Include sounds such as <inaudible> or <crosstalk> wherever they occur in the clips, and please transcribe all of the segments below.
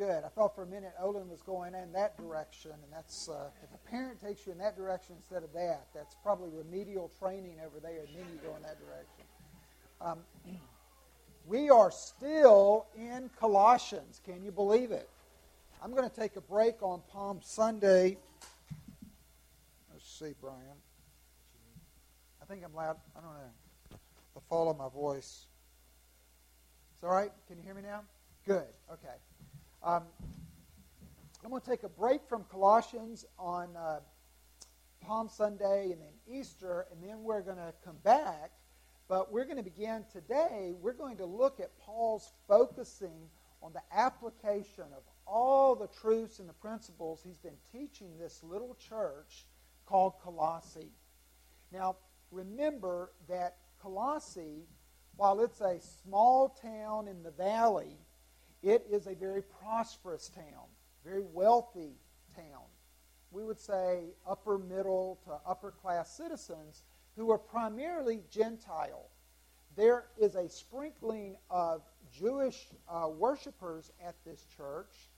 good. I thought for a minute Olin was going in that direction, and that's uh, if a parent takes you in that direction instead of that, that's probably remedial training over there, and then you go in that direction. Um, <clears throat> we are still in Colossians. Can you believe it? I'm going to take a break on Palm Sunday. Let's see, Brian. I think I'm loud. I don't know. The fall of my voice. It's all right? Can you hear me now? Good. Okay. Um, I'm going to take a break from Colossians on uh, Palm Sunday and then Easter, and then we're going to come back. But we're going to begin today. We're going to look at Paul's focusing on the application of all the truths and the principles he's been teaching this little church called Colossae. Now, remember that Colossae, while it's a small town in the valley, it is a very prosperous town, very wealthy town. We would say upper middle to upper class citizens who are primarily Gentile. There is a sprinkling of Jewish uh, worshippers at this church,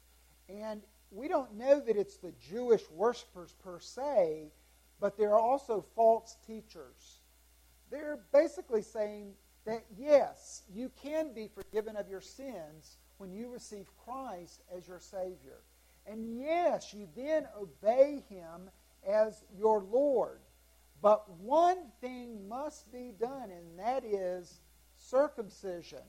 and we don't know that it's the Jewish worshippers per se, but there are also false teachers. They're basically saying that yes, you can be forgiven of your sins when you receive Christ as your Savior. And yes, you then obey Him as your Lord. But one thing must be done, and that is circumcision.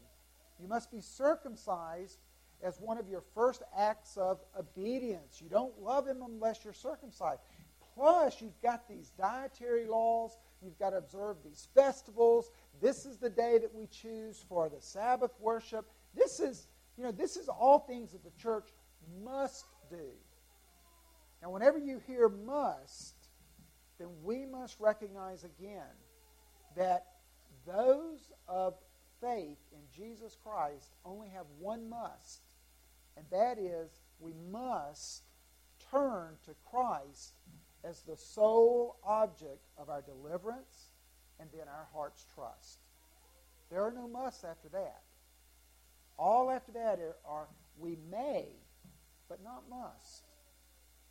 You must be circumcised as one of your first acts of obedience. You don't love Him unless you're circumcised. Plus, you've got these dietary laws. You've got to observe these festivals. This is the day that we choose for the Sabbath worship. This is, you know, this is all things that the church must do. Now, whenever you hear must, then we must recognize again that those of faith in Jesus Christ only have one must, and that is we must turn to Christ as the sole object of our deliverance and then our heart's trust. There are no musts after that. All after that are we may, but not must.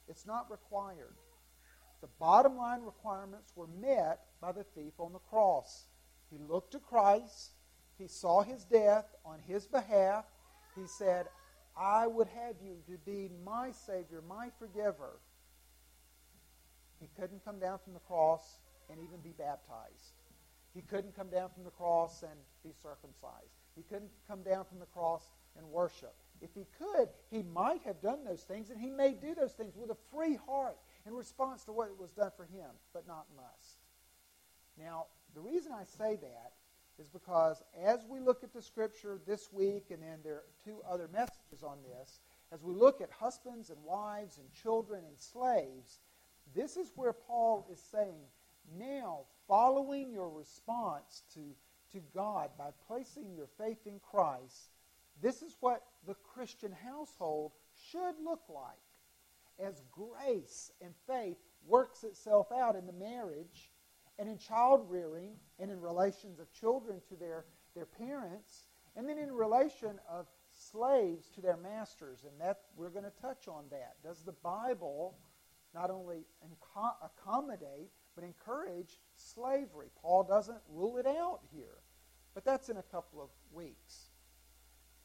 It's not required. The bottom line requirements were met by the thief on the cross. He looked to Christ. He saw his death on his behalf. He said, I would have you to be my Savior, my forgiver. He couldn't come down from the cross and even be baptized. He couldn't come down from the cross and be circumcised. He couldn't come down from the cross and worship. If he could, he might have done those things, and he may do those things with a free heart in response to what was done for him, but not must. Now, the reason I say that is because as we look at the scripture this week, and then there are two other messages on this, as we look at husbands and wives and children and slaves, this is where Paul is saying, now, following your response to, to God by placing your faith in Christ, this is what the Christian household should look like. As grace and faith works itself out in the marriage and in child rearing and in relations of children to their, their parents, and then in relation of slaves to their masters. And that we're going to touch on that. Does the Bible not only accommodate, but encourage slavery. Paul doesn't rule it out here, but that's in a couple of weeks.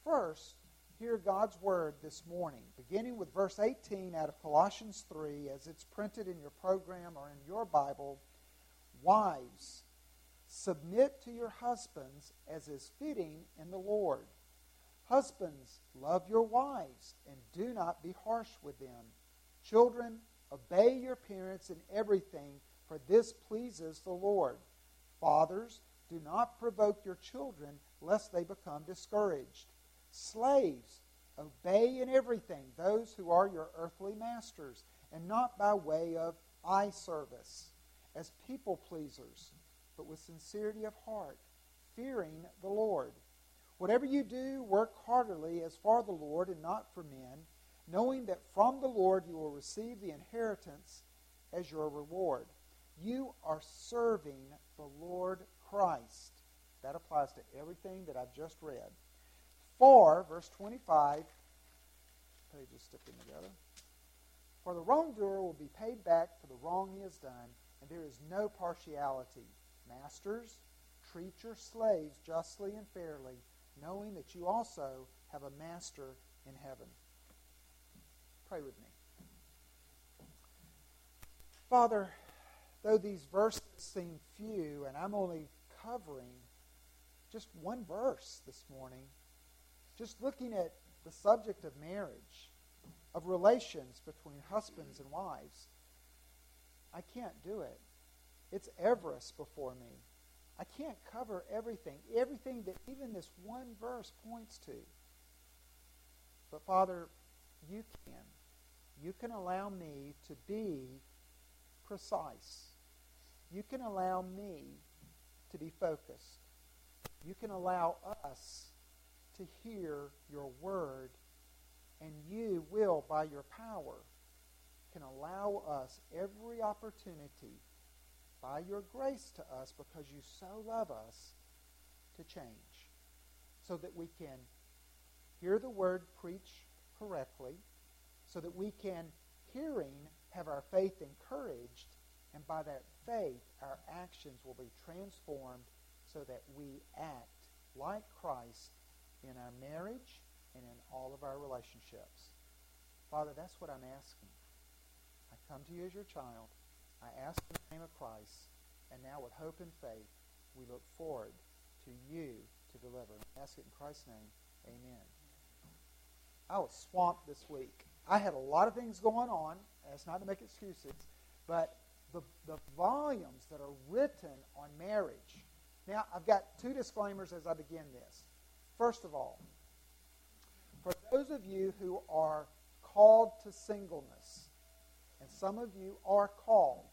First, hear God's word this morning, beginning with verse 18 out of Colossians 3, as it's printed in your program or in your Bible. Wives, submit to your husbands as is fitting in the Lord. Husbands, love your wives and do not be harsh with them. Children, Obey your parents in everything, for this pleases the Lord. Fathers, do not provoke your children, lest they become discouraged. Slaves, obey in everything those who are your earthly masters, and not by way of eye service, as people pleasers, but with sincerity of heart, fearing the Lord. Whatever you do, work heartily as for the Lord and not for men knowing that from the Lord you will receive the inheritance as your reward. You are serving the Lord Christ. That applies to everything that I've just read. For, verse 25, pages sticking together. For the wrongdoer will be paid back for the wrong he has done, and there is no partiality. Masters, treat your slaves justly and fairly, knowing that you also have a master in heaven. Pray with me. Father, though these verses seem few, and I'm only covering just one verse this morning, just looking at the subject of marriage, of relations between husbands and wives, I can't do it. It's Everest before me. I can't cover everything, everything that even this one verse points to. But Father, you can. You can allow me to be precise. You can allow me to be focused. You can allow us to hear your word, and you will, by your power, can allow us every opportunity by your grace to us because you so love us to change so that we can hear the word preached correctly, so that we can, hearing, have our faith encouraged, and by that faith, our actions will be transformed so that we act like Christ in our marriage and in all of our relationships. Father, that's what I'm asking. I come to you as your child. I ask in the name of Christ, and now with hope and faith, we look forward to you to deliver. I ask it in Christ's name. Amen. I was swamped this week. I had a lot of things going on. That's not to make excuses, but the, the volumes that are written on marriage. Now, I've got two disclaimers as I begin this. First of all, for those of you who are called to singleness, and some of you are called,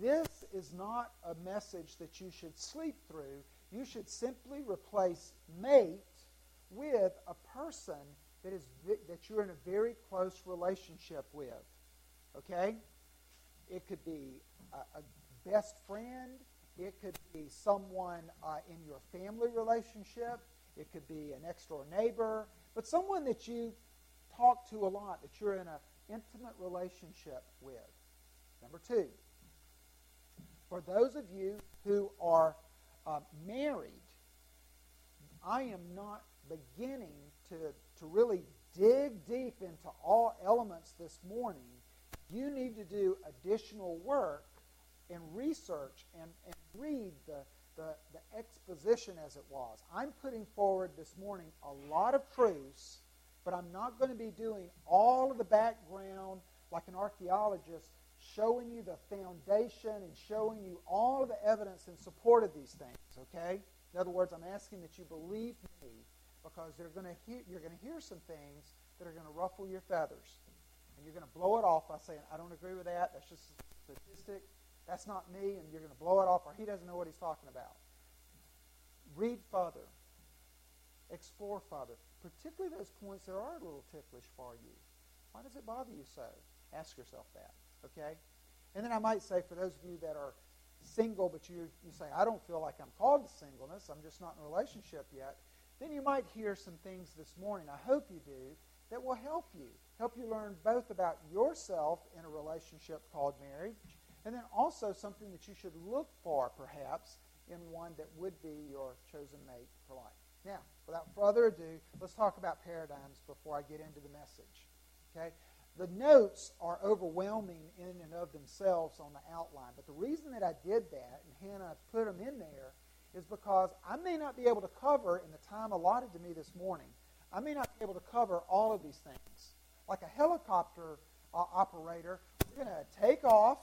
this is not a message that you should sleep through. You should simply replace mate with a person that is that you're in a very close relationship with. Okay? It could be a, a best friend. It could be someone uh, in your family relationship. It could be an next door neighbor. But someone that you talk to a lot, that you're in an intimate relationship with. Number two, for those of you who are uh, married, I am not beginning to, to really dig deep into all elements this morning. You need to do additional work and research and, and read the, the, the exposition as it was. I'm putting forward this morning a lot of truths, but I'm not going to be doing all of the background like an archaeologist showing you the foundation and showing you all of the evidence in support of these things, okay? In other words, I'm asking that you believe me because they're going to hear, you're going to hear some things that are going to ruffle your feathers. And you're going to blow it off by saying, I don't agree with that. That's just a statistic. That's not me. And you're going to blow it off, or he doesn't know what he's talking about. Read further. Explore further. Particularly those points that are a little ticklish for you. Why does it bother you so? Ask yourself that. Okay? And then I might say, for those of you that are single, but you, you say, I don't feel like I'm called to singleness, I'm just not in a relationship yet, then you might hear some things this morning, I hope you do, that will help you. Help you learn both about yourself in a relationship called marriage, and then also something that you should look for, perhaps, in one that would be your chosen mate for life. Now, without further ado, let's talk about paradigms before I get into the message. Okay? The notes are overwhelming in and of themselves on the outline, but the reason that I did that, and Hannah put them in there, is because I may not be able to cover in the time allotted to me this morning, I may not be able to cover all of these things. Like a helicopter uh, operator, we're going to take off,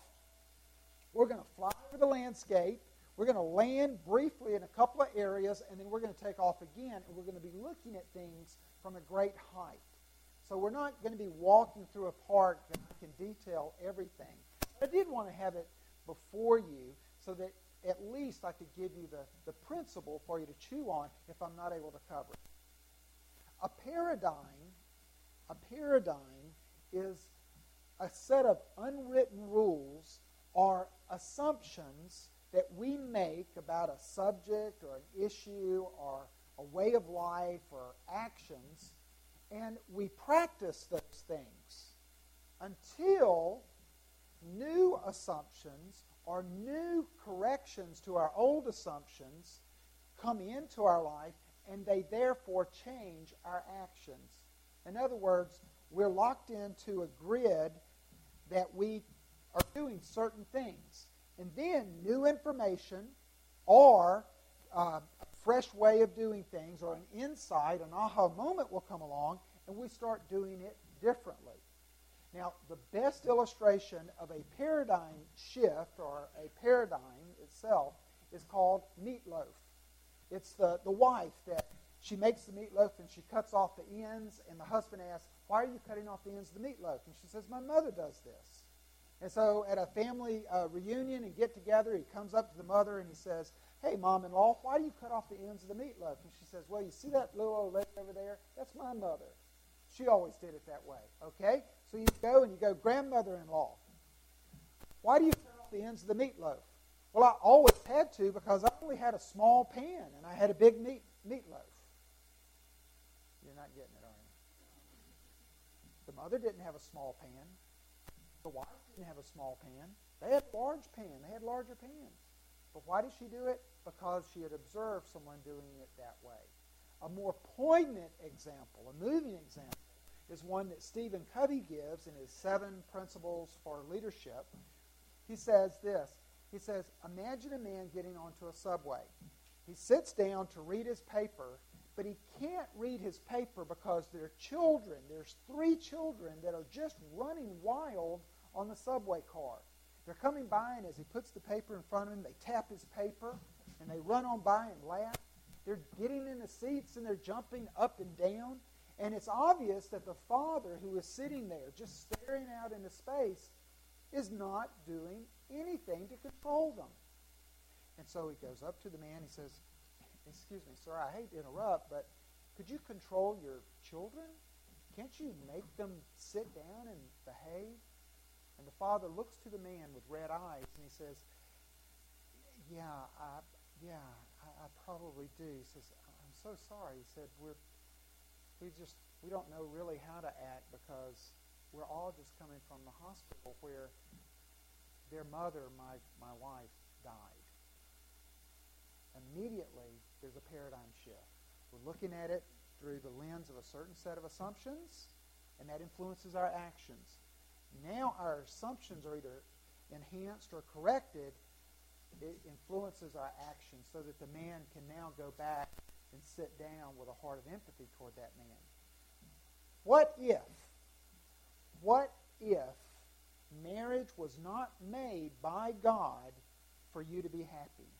we're going to fly over the landscape, we're going to land briefly in a couple of areas, and then we're going to take off again, and we're going to be looking at things from a great height. So we're not going to be walking through a park that can detail everything. But I did want to have it before you so that at least I could give you the, the principle for you to chew on if I'm not able to cover it. A paradigm, a paradigm is a set of unwritten rules or assumptions that we make about a subject or an issue or a way of life or actions And we practice those things until new assumptions or new corrections to our old assumptions come into our life and they therefore change our actions. In other words, we're locked into a grid that we are doing certain things. And then new information or uh, a fresh way of doing things or an insight, an aha moment will come along and we start doing it differently. Now, the best illustration of a paradigm shift or a paradigm itself is called meatloaf. It's the, the wife that she makes the meatloaf and she cuts off the ends, and the husband asks, Why are you cutting off the ends of the meatloaf? And she says, My mother does this. And so at a family uh, reunion and get together, he comes up to the mother and he says, Hey, mom in law, why do you cut off the ends of the meatloaf? And she says, Well, you see that little old lady over there? That's my mother. She always did it that way. Okay? So you go and you go, Grandmother in law, why do you cut off the ends of the meatloaf? Well, I always had to because I only had a small pan and I had a big meat meatloaf. You're not getting it, are you? The mother didn't have a small pan. The wife didn't have a small pan. They had large pan. They had larger pans. But why did she do it? Because she had observed someone doing it that way. A more poignant example, a moving example, is one that Stephen Covey gives in his Seven Principles for Leadership. He says this He says, Imagine a man getting onto a subway. He sits down to read his paper, but he can't read his paper because there are children. There's three children that are just running wild on the subway car. They're coming by, and as he puts the paper in front of him, they tap his paper, and they run on by and laugh. They're getting in the seats, and they're jumping up and down. And it's obvious that the father who is sitting there just staring out into space is not doing anything to control them. And so he goes up to the man. He says, Excuse me, sir, I hate to interrupt, but could you control your children? Can't you make them sit down and behave? And the father looks to the man with red eyes and he says, Yeah, I, yeah, I, I probably do. He says, I'm so sorry. He said, We're we just we don't know really how to act because we're all just coming from the hospital where their mother, my, my wife, died. Immediately, there's a paradigm shift. We're looking at it through the lens of a certain set of assumptions, and that influences our actions. Now our assumptions are either enhanced or corrected. It influences our actions so that the man can now go back and sit down with a heart of empathy toward that man. What if, what if marriage was not made by God for you to be happy?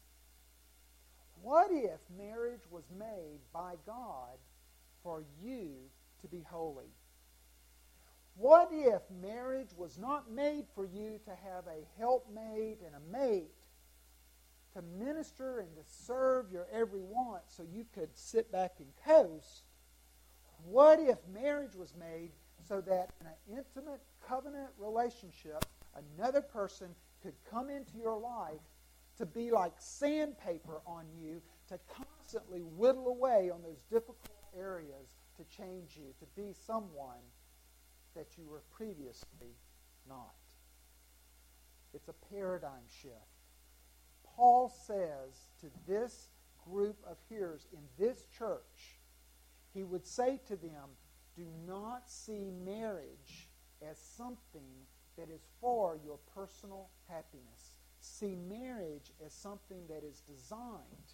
What if marriage was made by God for you to be holy? What if marriage was not made for you to have a helpmate and a mate to minister and to serve your every want so you could sit back and coast? What if marriage was made so that in an intimate covenant relationship, another person could come into your life to be like sandpaper on you, to constantly whittle away on those difficult areas to change you, to be someone that you were previously not? It's a paradigm shift. Paul says to this group of hearers in this church, he would say to them, Do not see marriage as something that is for your personal happiness. See marriage as something that is designed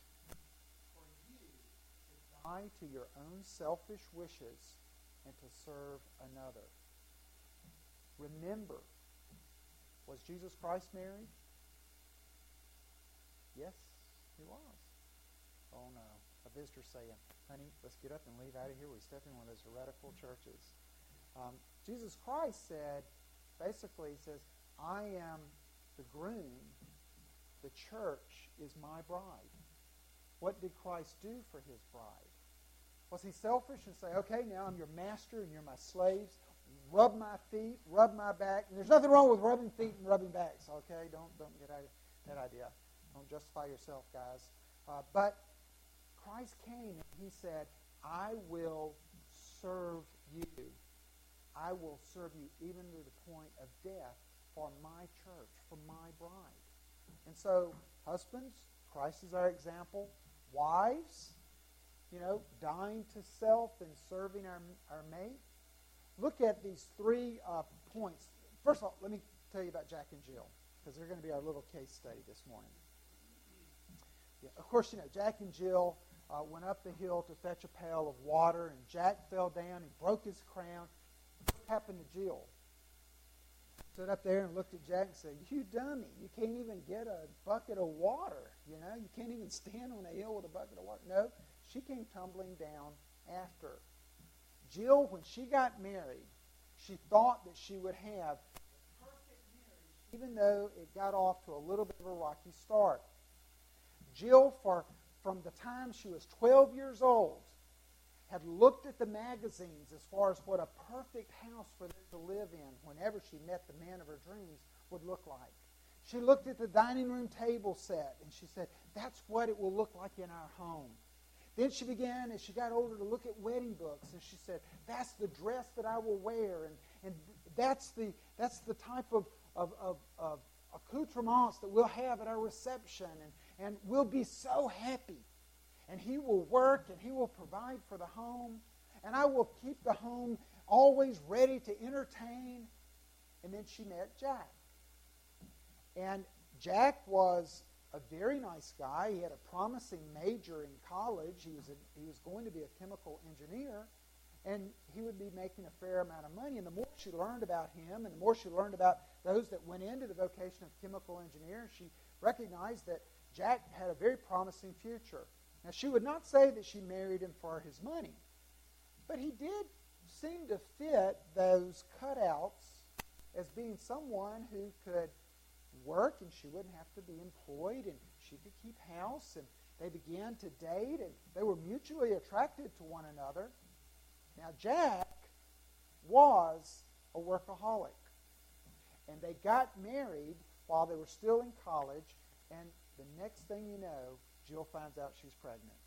for you to die to your own selfish wishes and to serve another. Remember, was Jesus Christ married? Yes, he was. Oh no. A visitor saying, honey, let's get up and leave out of here. We step in one of those heretical churches. Um, Jesus Christ said, basically, he says, I am the groom. The church is my bride. What did Christ do for his bride? Was he selfish and say, okay, now I'm your master and you're my slaves? Rub my feet, rub my back. And there's nothing wrong with rubbing feet and rubbing backs, okay? Don't, don't get that idea. Don't justify yourself, guys. Uh, but Christ came and he said, I will serve you, I will serve you even to the point of death for my church, for my bride. And so, husbands, Christ is our example. Wives, you know, dying to self and serving our, our mate. Look at these three uh, points. First of all, let me tell you about Jack and Jill, because they're going to be our little case study this morning. Yeah, of course, you know, Jack and Jill uh, went up the hill to fetch a pail of water, and Jack fell down. and broke his crown. What happened to Jill? Stood up there and looked at Jack and said, You dummy, you can't even get a bucket of water. You know, you can't even stand on a hill with a bucket of water. No, she came tumbling down after. Jill, when she got married, she thought that she would have a perfect marriage, even though it got off to a little bit of a rocky start. Jill, for, from the time she was 12 years old, had looked at the magazines as far as what a perfect house for them to live in whenever she met the man of her dreams would look like. She looked at the dining room table set and she said, That's what it will look like in our home. Then she began, as she got older, to look at wedding books, and she said, That's the dress that I will wear, and, and that's, the, that's the type of, of, of, of accoutrements that we'll have at our reception, and, and we'll be so happy. And he will work, and he will provide for the home, and I will keep the home always ready to entertain. And then she met Jack. And Jack was a very nice guy. He had a promising major in college. He was, a, he was going to be a chemical engineer, and he would be making a fair amount of money. And the more she learned about him, and the more she learned about those that went into the vocation of chemical engineer, she recognized that Jack had a very promising future. Now, she would not say that she married him for his money, but he did seem to fit those cutouts as being someone who could work and she wouldn't have to be employed and she could keep house and they began to date and they were mutually attracted to one another. Now, Jack was a workaholic. And they got married while they were still in college, and the next thing you know, Jill finds out she's pregnant.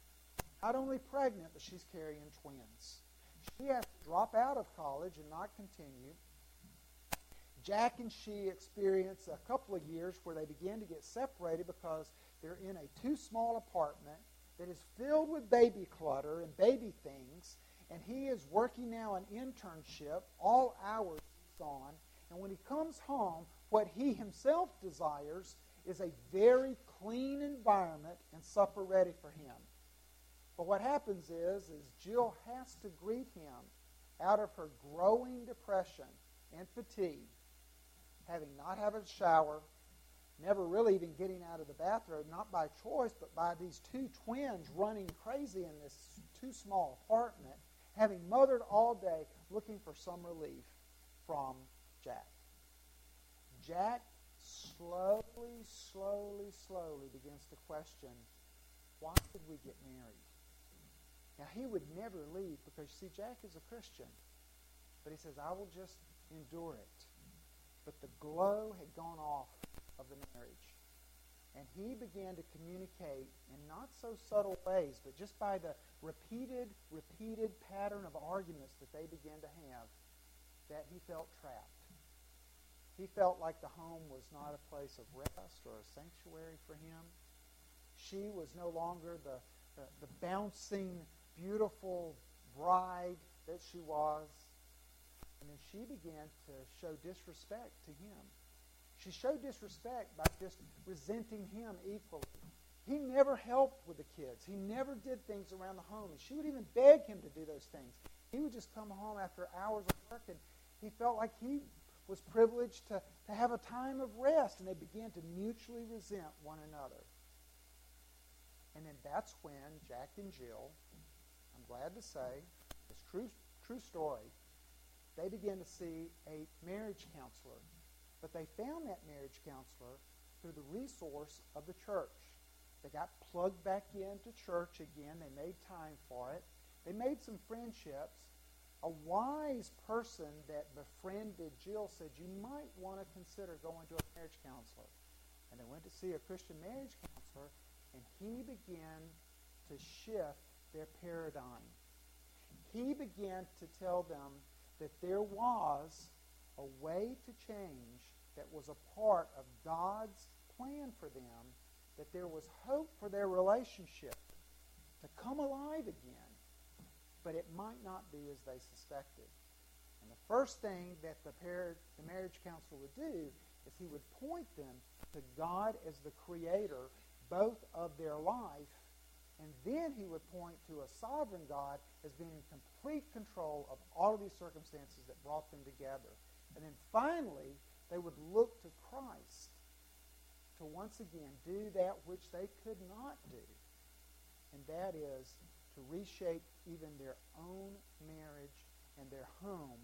Not only pregnant, but she's carrying twins. She has to drop out of college and not continue. Jack and she experience a couple of years where they begin to get separated because they're in a too small apartment that is filled with baby clutter and baby things. And he is working now an internship, all hours on. And when he comes home, what he himself desires is a very clean environment and supper ready for him. But what happens is, is Jill has to greet him out of her growing depression and fatigue having not had a shower, never really even getting out of the bathroom, not by choice, but by these two twins running crazy in this too small apartment, having mothered all day, looking for some relief from Jack. Jack slowly, slowly, slowly begins to question why did we get married? Now, he would never leave because, see, Jack is a Christian. But he says, I will just endure it but the glow had gone off of the marriage. And he began to communicate in not so subtle ways, but just by the repeated, repeated pattern of arguments that they began to have, that he felt trapped. He felt like the home was not a place of rest or a sanctuary for him. She was no longer the, the, the bouncing, beautiful bride that she was. And then she began to show disrespect to him. She showed disrespect by just resenting him equally. He never helped with the kids. He never did things around the home. And she would even beg him to do those things. He would just come home after hours of work and he felt like he was privileged to, to have a time of rest. And they began to mutually resent one another. And then that's when Jack and Jill, I'm glad to say, it's true, true story, they began to see a marriage counselor. But they found that marriage counselor through the resource of the church. They got plugged back into church again. They made time for it. They made some friendships. A wise person that befriended Jill said, You might want to consider going to a marriage counselor. And they went to see a Christian marriage counselor, and he began to shift their paradigm he began to tell them that there was a way to change that was a part of God's plan for them, that there was hope for their relationship to come alive again, but it might not be as they suspected. And the first thing that the, the marriage counselor would do is he would point them to God as the creator both of their life, and then he would point to a sovereign God as being in complete control of all of these circumstances that brought them together. And then finally, they would look to Christ to once again do that which they could not do, and that is to reshape even their own marriage and their home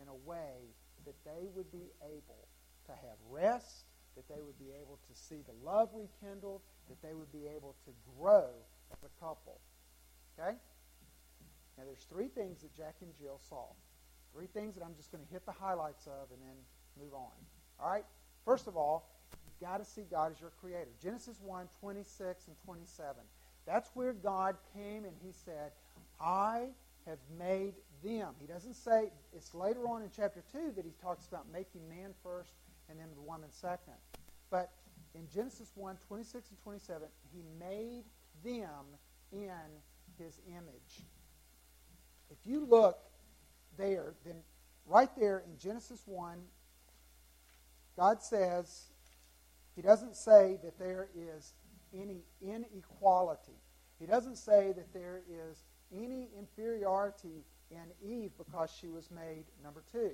in a way that they would be able to have rest, that they would be able to see the love rekindled, that they would be able to grow as a couple. Okay? Now, there's three things that Jack and Jill saw. Three things that I'm just going to hit the highlights of and then move on. All right? First of all, you've got to see God as your creator. Genesis 1 26 and 27. That's where God came and he said, I have made them. He doesn't say, it's later on in chapter 2 that he talks about making man first and then the woman second. But in Genesis 1 26 and 27, he made them in his image. If you look there, then right there in Genesis 1, God says, He doesn't say that there is any inequality. He doesn't say that there is any inferiority in Eve because she was made number two.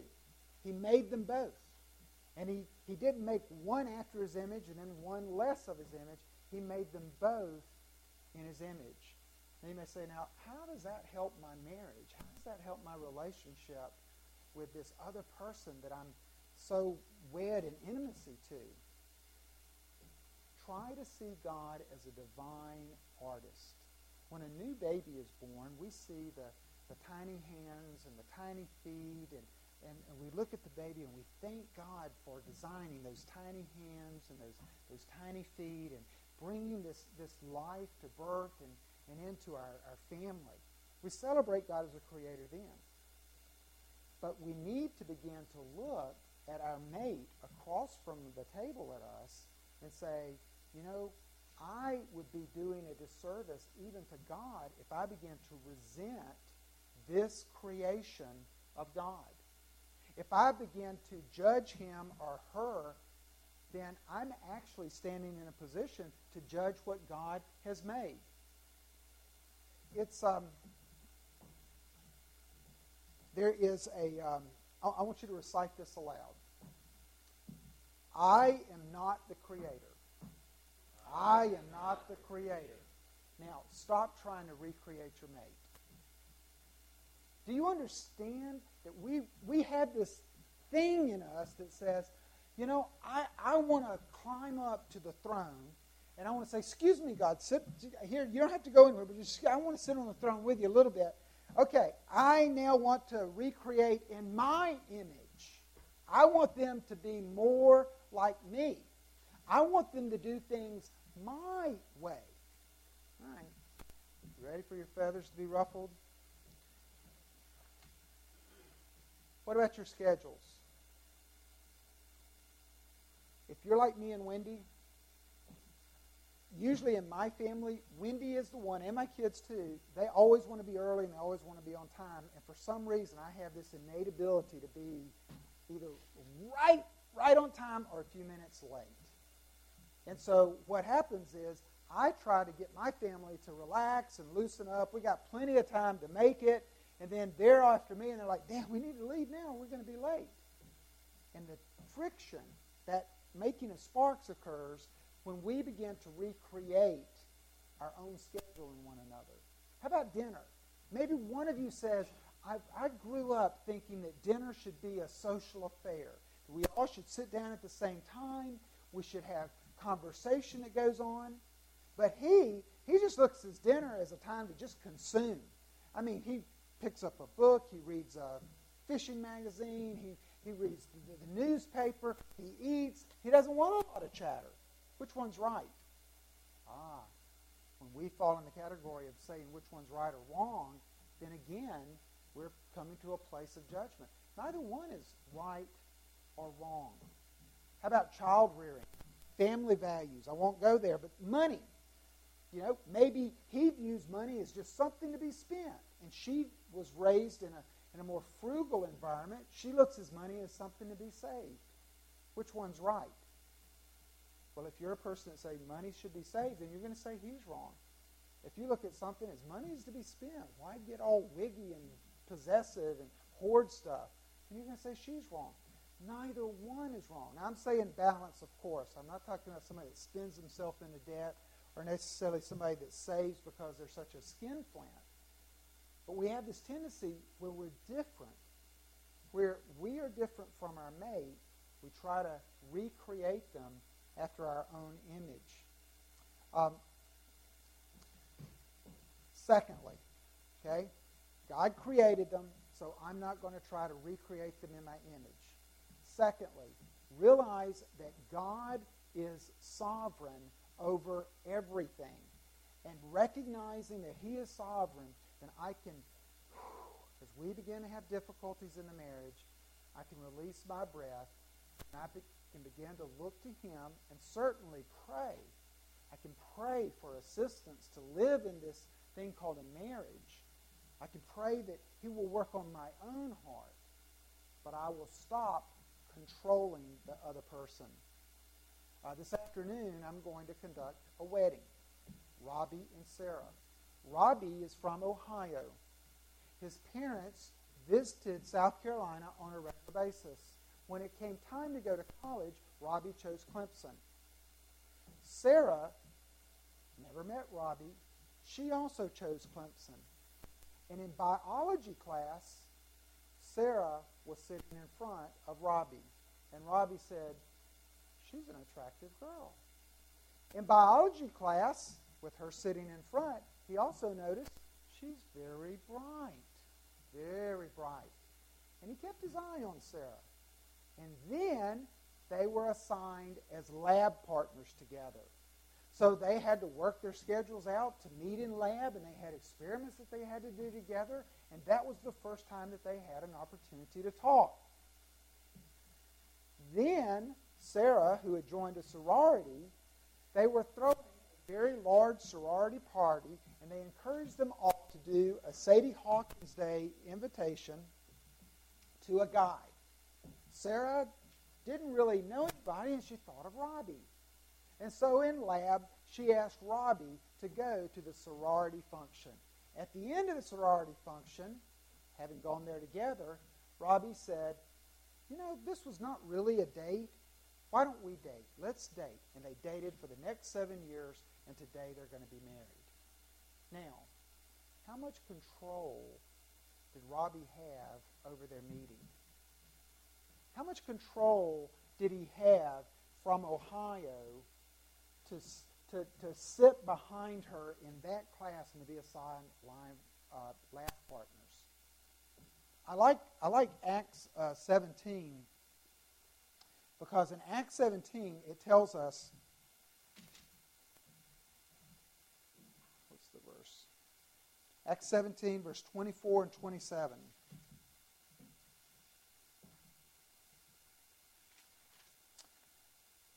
He made them both. And he, he didn't make one after his image and then one less of his image. He made them both in his image. And you may say, now, how does that help my marriage? How does that help my relationship with this other person that I'm so wed in intimacy to? Try to see God as a divine artist. When a new baby is born, we see the, the tiny hands and the tiny feet and and, and we look at the baby and we thank God for designing those tiny hands and those, those tiny feet and bringing this, this life to birth and, and into our, our family. We celebrate God as a creator then. But we need to begin to look at our mate across from the table at us and say, you know, I would be doing a disservice even to God if I began to resent this creation of God. If I begin to judge him or her, then I'm actually standing in a position to judge what God has made. It's um, there is a. Um, I, I want you to recite this aloud. I am not the creator. I am not the creator. Now, stop trying to recreate your mate. Do you understand that we, we have this thing in us that says, you know, I, I want to climb up to the throne and I want to say, excuse me, God, sit here. You don't have to go anywhere, but just, I want to sit on the throne with you a little bit. Okay, I now want to recreate in my image. I want them to be more like me. I want them to do things my way. All right. You ready for your feathers to be ruffled? What about your schedules? If you're like me and Wendy, usually in my family, Wendy is the one, and my kids too, they always want to be early and they always want to be on time. And for some reason, I have this innate ability to be either right, right on time or a few minutes late. And so what happens is I try to get my family to relax and loosen up. We got plenty of time to make it. And then they're after me, and they're like, damn, we need to leave now. We're going to be late. And the friction, that making of sparks occurs when we begin to recreate our own schedule in one another. How about dinner? Maybe one of you says, I, I grew up thinking that dinner should be a social affair. We all should sit down at the same time. We should have conversation that goes on. But he, he just looks at his dinner as a time to just consume. I mean, he picks up a book, he reads a fishing magazine, he, he reads the, the newspaper, he eats. He doesn't want a lot of chatter. Which one's right? Ah, when we fall in the category of saying which one's right or wrong, then again, we're coming to a place of judgment. Neither one is right or wrong. How about child rearing? Family values. I won't go there, but money. You know, maybe he views money as just something to be spent, and she was raised in a, in a more frugal environment. She looks at money as something to be saved. Which one's right? Well, if you're a person that say money should be saved, then you're going to say he's wrong. If you look at something as money is to be spent, why get all wiggy and possessive and hoard stuff? And you're going to say she's wrong. Neither one is wrong. Now, I'm saying balance, of course. I'm not talking about somebody that spends himself into debt or necessarily somebody that saves because they're such a skinflint. But we have this tendency where we're different, where we are different from our mate. We try to recreate them after our own image. Um, secondly, okay, God created them, so I'm not going to try to recreate them in my image. Secondly, realize that God is sovereign over everything. And recognizing that He is sovereign, then I can, as we begin to have difficulties in the marriage, I can release my breath and I can begin to look to Him and certainly pray. I can pray for assistance to live in this thing called a marriage. I can pray that He will work on my own heart, but I will stop controlling the other person. Uh, this afternoon, I'm going to conduct a wedding. Robbie and Sarah. Robbie is from Ohio. His parents visited South Carolina on a regular basis. When it came time to go to college, Robbie chose Clemson. Sarah never met Robbie. She also chose Clemson. And in biology class, Sarah was sitting in front of Robbie. And Robbie said, She's an attractive girl. In biology class, with her sitting in front, he also noticed she's very bright. Very bright. And he kept his eye on Sarah. And then they were assigned as lab partners together. So they had to work their schedules out to meet in lab, and they had experiments that they had to do together. And that was the first time that they had an opportunity to talk. Then Sarah, who had joined a sorority, they were throwing a very large sorority party, and they encouraged them all to do a Sadie Hawkins Day invitation to a guy. Sarah didn't really know anybody, and she thought of Robbie. And so in lab, she asked Robbie to go to the sorority function. At the end of the sorority function, having gone there together, Robbie said, You know, this was not really a date. Why don't we date? Let's date. And they dated for the next seven years, and today they're going to be married. Now, how much control did Robbie have over their meeting? How much control did he have from Ohio to, to, to sit behind her in that class and to be assigned line, uh, lab partners? I like, I like Acts uh, 17 because in Acts 17, it tells us, what's the verse? Acts 17, verse 24 and 27.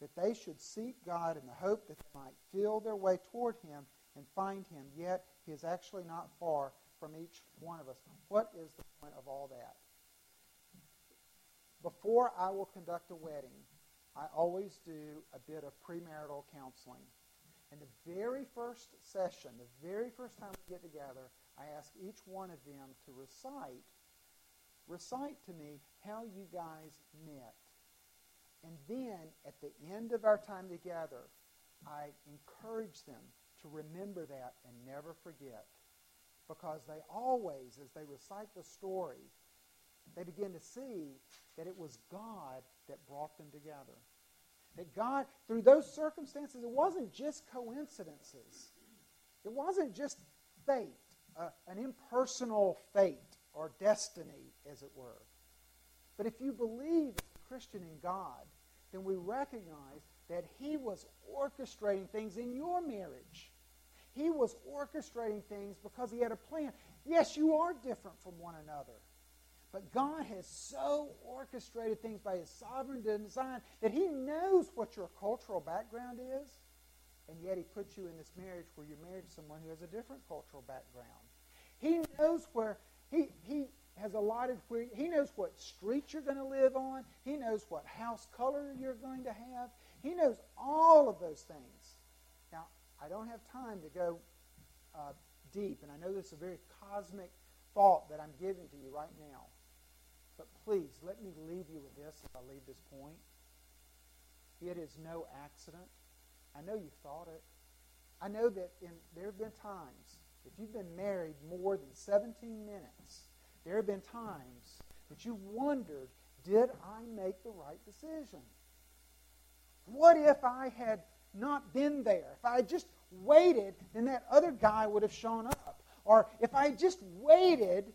that they should seek God in the hope that they might feel their way toward him and find him. Yet he is actually not far from each one of us. What is the point of all that? Before I will conduct a wedding, I always do a bit of premarital counseling. And the very first session, the very first time we get together, I ask each one of them to recite, recite to me how you guys met. And then at the end of our time together, I encourage them to remember that and never forget. Because they always, as they recite the story, they begin to see that it was God that brought them together. That God, through those circumstances, it wasn't just coincidences. It wasn't just fate, uh, an impersonal fate or destiny, as it were. But if you believe Christian in God, then we recognize that He was orchestrating things in your marriage. He was orchestrating things because He had a plan. Yes, you are different from one another. But God has so orchestrated things by His sovereign design that He knows what your cultural background is, and yet He puts you in this marriage where you're married to someone who has a different cultural background. He knows where He, he has allotted where He knows what street you're going to live on. He knows what house color you're going to have. He knows all of those things. Now, I don't have time to go uh, deep, and I know this is a very cosmic thought that I'm giving to you right now. But please, let me leave you with this as I leave this point. It is no accident. I know you've thought it. I know that in, there have been times, if you've been married more than 17 minutes, there have been times that you've wondered, did I make the right decision? What if I had not been there? If I had just waited, then that other guy would have shown up. Or if I had just waited,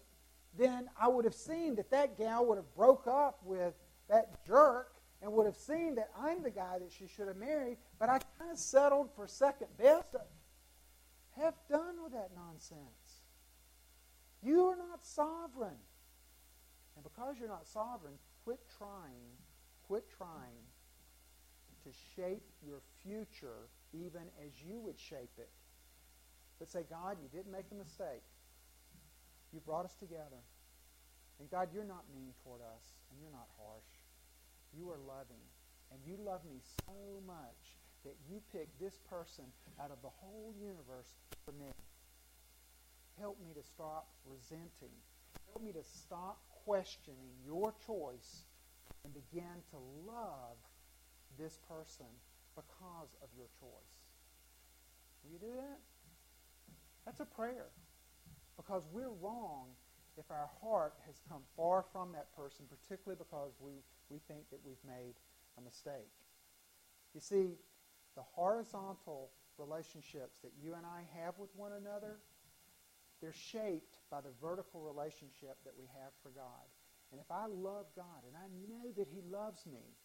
then I would have seen that that gal would have broke up with that jerk and would have seen that I'm the guy that she should have married, but I kind of settled for second best. Have done with that nonsense. You are not sovereign. And because you're not sovereign, quit trying, quit trying to shape your future even as you would shape it. But say, God, you didn't make a mistake. You brought us together. And God, you're not mean toward us, and you're not harsh. You are loving. And you love me so much that you picked this person out of the whole universe for me. Help me to stop resenting. Help me to stop questioning your choice and begin to love this person because of your choice. Will you do that? That's a prayer. Because we're wrong if our heart has come far from that person, particularly because we, we think that we've made a mistake. You see, the horizontal relationships that you and I have with one another, they're shaped by the vertical relationship that we have for God. And if I love God and I know that He loves me,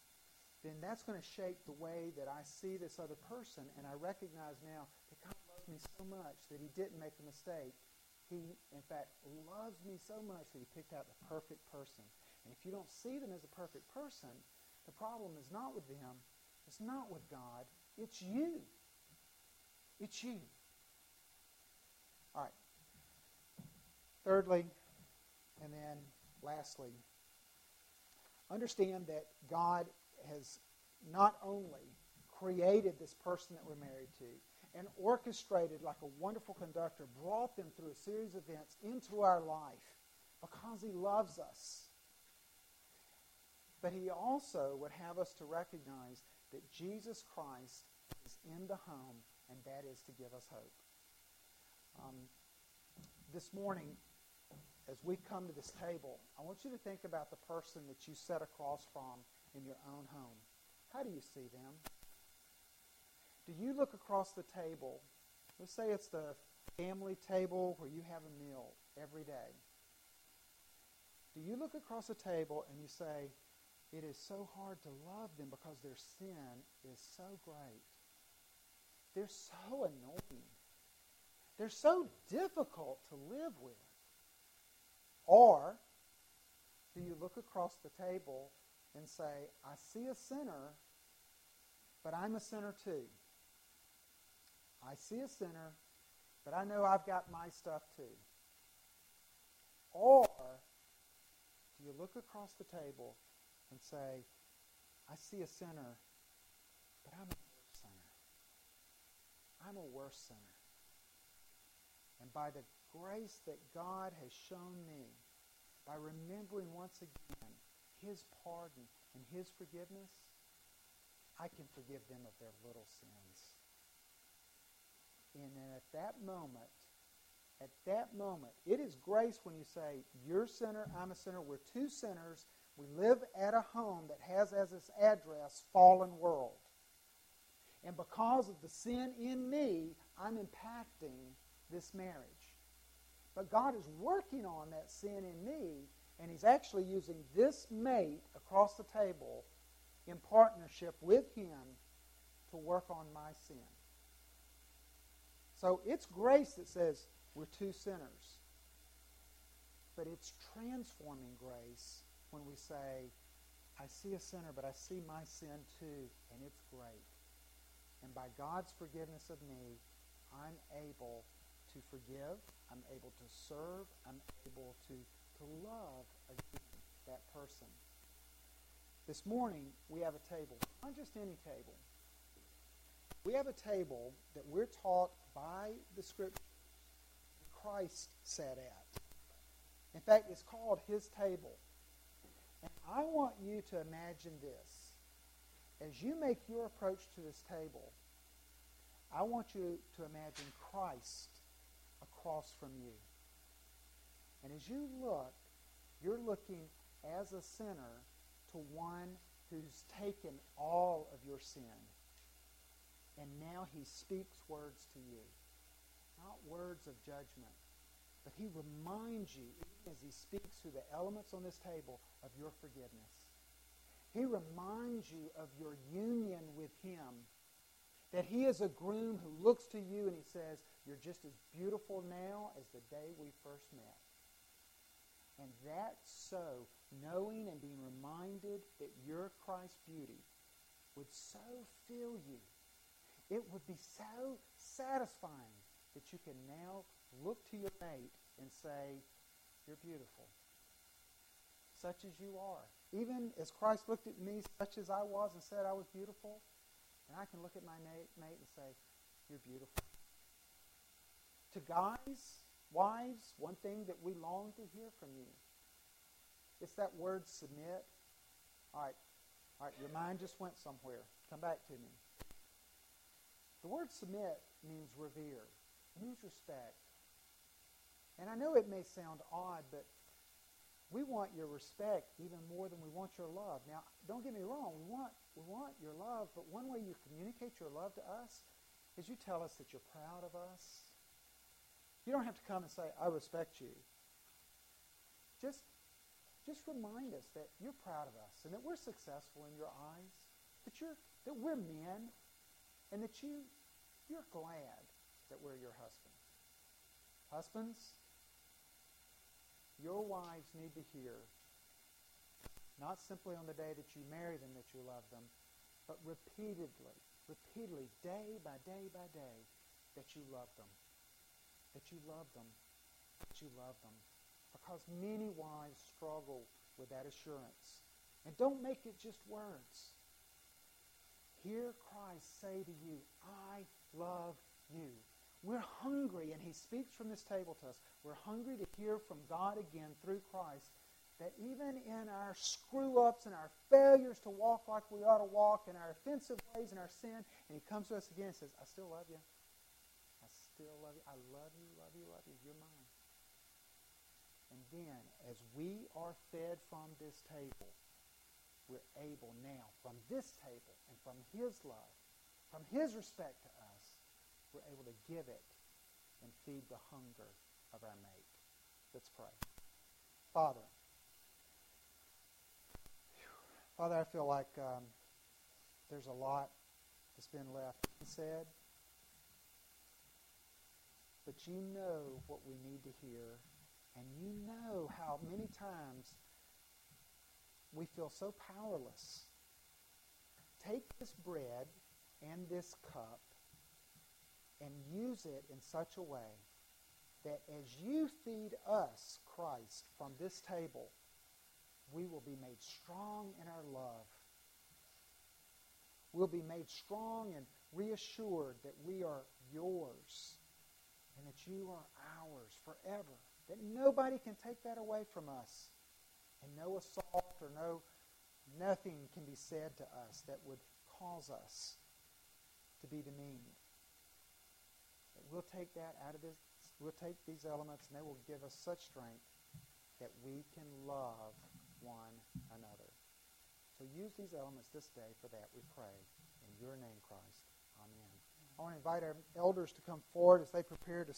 then that's going to shape the way that I see this other person. And I recognize now that God loves me so much that He didn't make a mistake he, in fact, loves me so much that he picked out the perfect person. And if you don't see them as a perfect person, the problem is not with them. It's not with God. It's you. It's you. All right. Thirdly, and then lastly, understand that God has not only created this person that we're married to, and orchestrated like a wonderful conductor, brought them through a series of events into our life because he loves us. But he also would have us to recognize that Jesus Christ is in the home, and that is to give us hope. Um, this morning, as we come to this table, I want you to think about the person that you sat across from in your own home. How do you see them? do you look across the table? Let's say it's the family table where you have a meal every day. Do you look across the table and you say, it is so hard to love them because their sin is so great? They're so annoying. They're so difficult to live with. Or do you look across the table and say, I see a sinner, but I'm a sinner too? I see a sinner, but I know I've got my stuff too. Or do you look across the table and say, I see a sinner, but I'm a worse sinner. I'm a worse sinner. And by the grace that God has shown me, by remembering once again his pardon and his forgiveness, I can forgive them of their little sins. And then at that moment, at that moment, it is grace when you say, You're a sinner, I'm a sinner, we're two sinners. We live at a home that has as its address fallen world. And because of the sin in me, I'm impacting this marriage. But God is working on that sin in me, and He's actually using this mate across the table in partnership with Him to work on my sin. So it's grace that says we're two sinners. But it's transforming grace when we say, I see a sinner, but I see my sin too, and it's great. And by God's forgiveness of me, I'm able to forgive, I'm able to serve, I'm able to, to love again that person. This morning, we have a table, not just any table. We have a table that we're taught by the Scripture Christ sat at. In fact, it's called his table. And I want you to imagine this. As you make your approach to this table, I want you to imagine Christ across from you. And as you look, you're looking as a sinner to one who's taken all of your sin. And now he speaks words to you not words of judgment, but he reminds you, as he speaks through the elements on this table, of your forgiveness. He reminds you of your union with him. That he is a groom who looks to you and he says, You're just as beautiful now as the day we first met. And that's so, knowing and being reminded that your Christ's beauty would so fill you, it would be so satisfying that you can now look to your mate and say, You're beautiful. Such as you are. Even as Christ looked at me, such as I was, and said I was beautiful, and I can look at my mate and say, You're beautiful. To guys, wives, one thing that we long to hear from you. It's that word submit. All right. All right, your mind just went somewhere. Come back to me. The word submit means revere. Means respect. And I know it may sound odd, but we want your respect even more than we want your love. Now, don't get me wrong, we want, we want your love, but one way you communicate your love to us is you tell us that you're proud of us. You don't have to come and say, I respect you. Just, just remind us that you're proud of us and that we're successful in your eyes, that, you're, that we're men, and that you, you're glad that we're your husband. Husbands, your wives need to hear, not simply on the day that you marry them that you love them, but repeatedly, repeatedly, day by day by day, that you love them. That you love them. That you love them. Because many wives struggle with that assurance. And don't make it just words. Hear Christ say to you, I love you. We're hungry, and he speaks from this table to us. We're hungry to hear from God again through Christ that even in our screw ups and our failures to walk like we ought to walk, and our offensive ways and our sin, and he comes to us again and says, I still love you. Still love you. I love you, love you, love you. You're mine. And then, as we are fed from this table, we're able now, from this table and from his love, from his respect to us, we're able to give it and feed the hunger of our mate. Let's pray. Father, Father, I feel like um, there's a lot that's been left unsaid, but you know what we need to hear, and you know how many times we feel so powerless. Take this bread and this cup and use it in such a way that as you feed us, Christ, from this table, we will be made strong in our love. We'll be made strong and reassured that we are yours and that you are ours forever, that nobody can take that away from us, and no assault or no nothing can be said to us that would cause us to be demeaned. That we'll take that out of this, we'll take these elements and they will give us such strength that we can love one another. So use these elements this day for that, we pray. In your name, Christ. I want to invite our elders to come forward as they prepare to.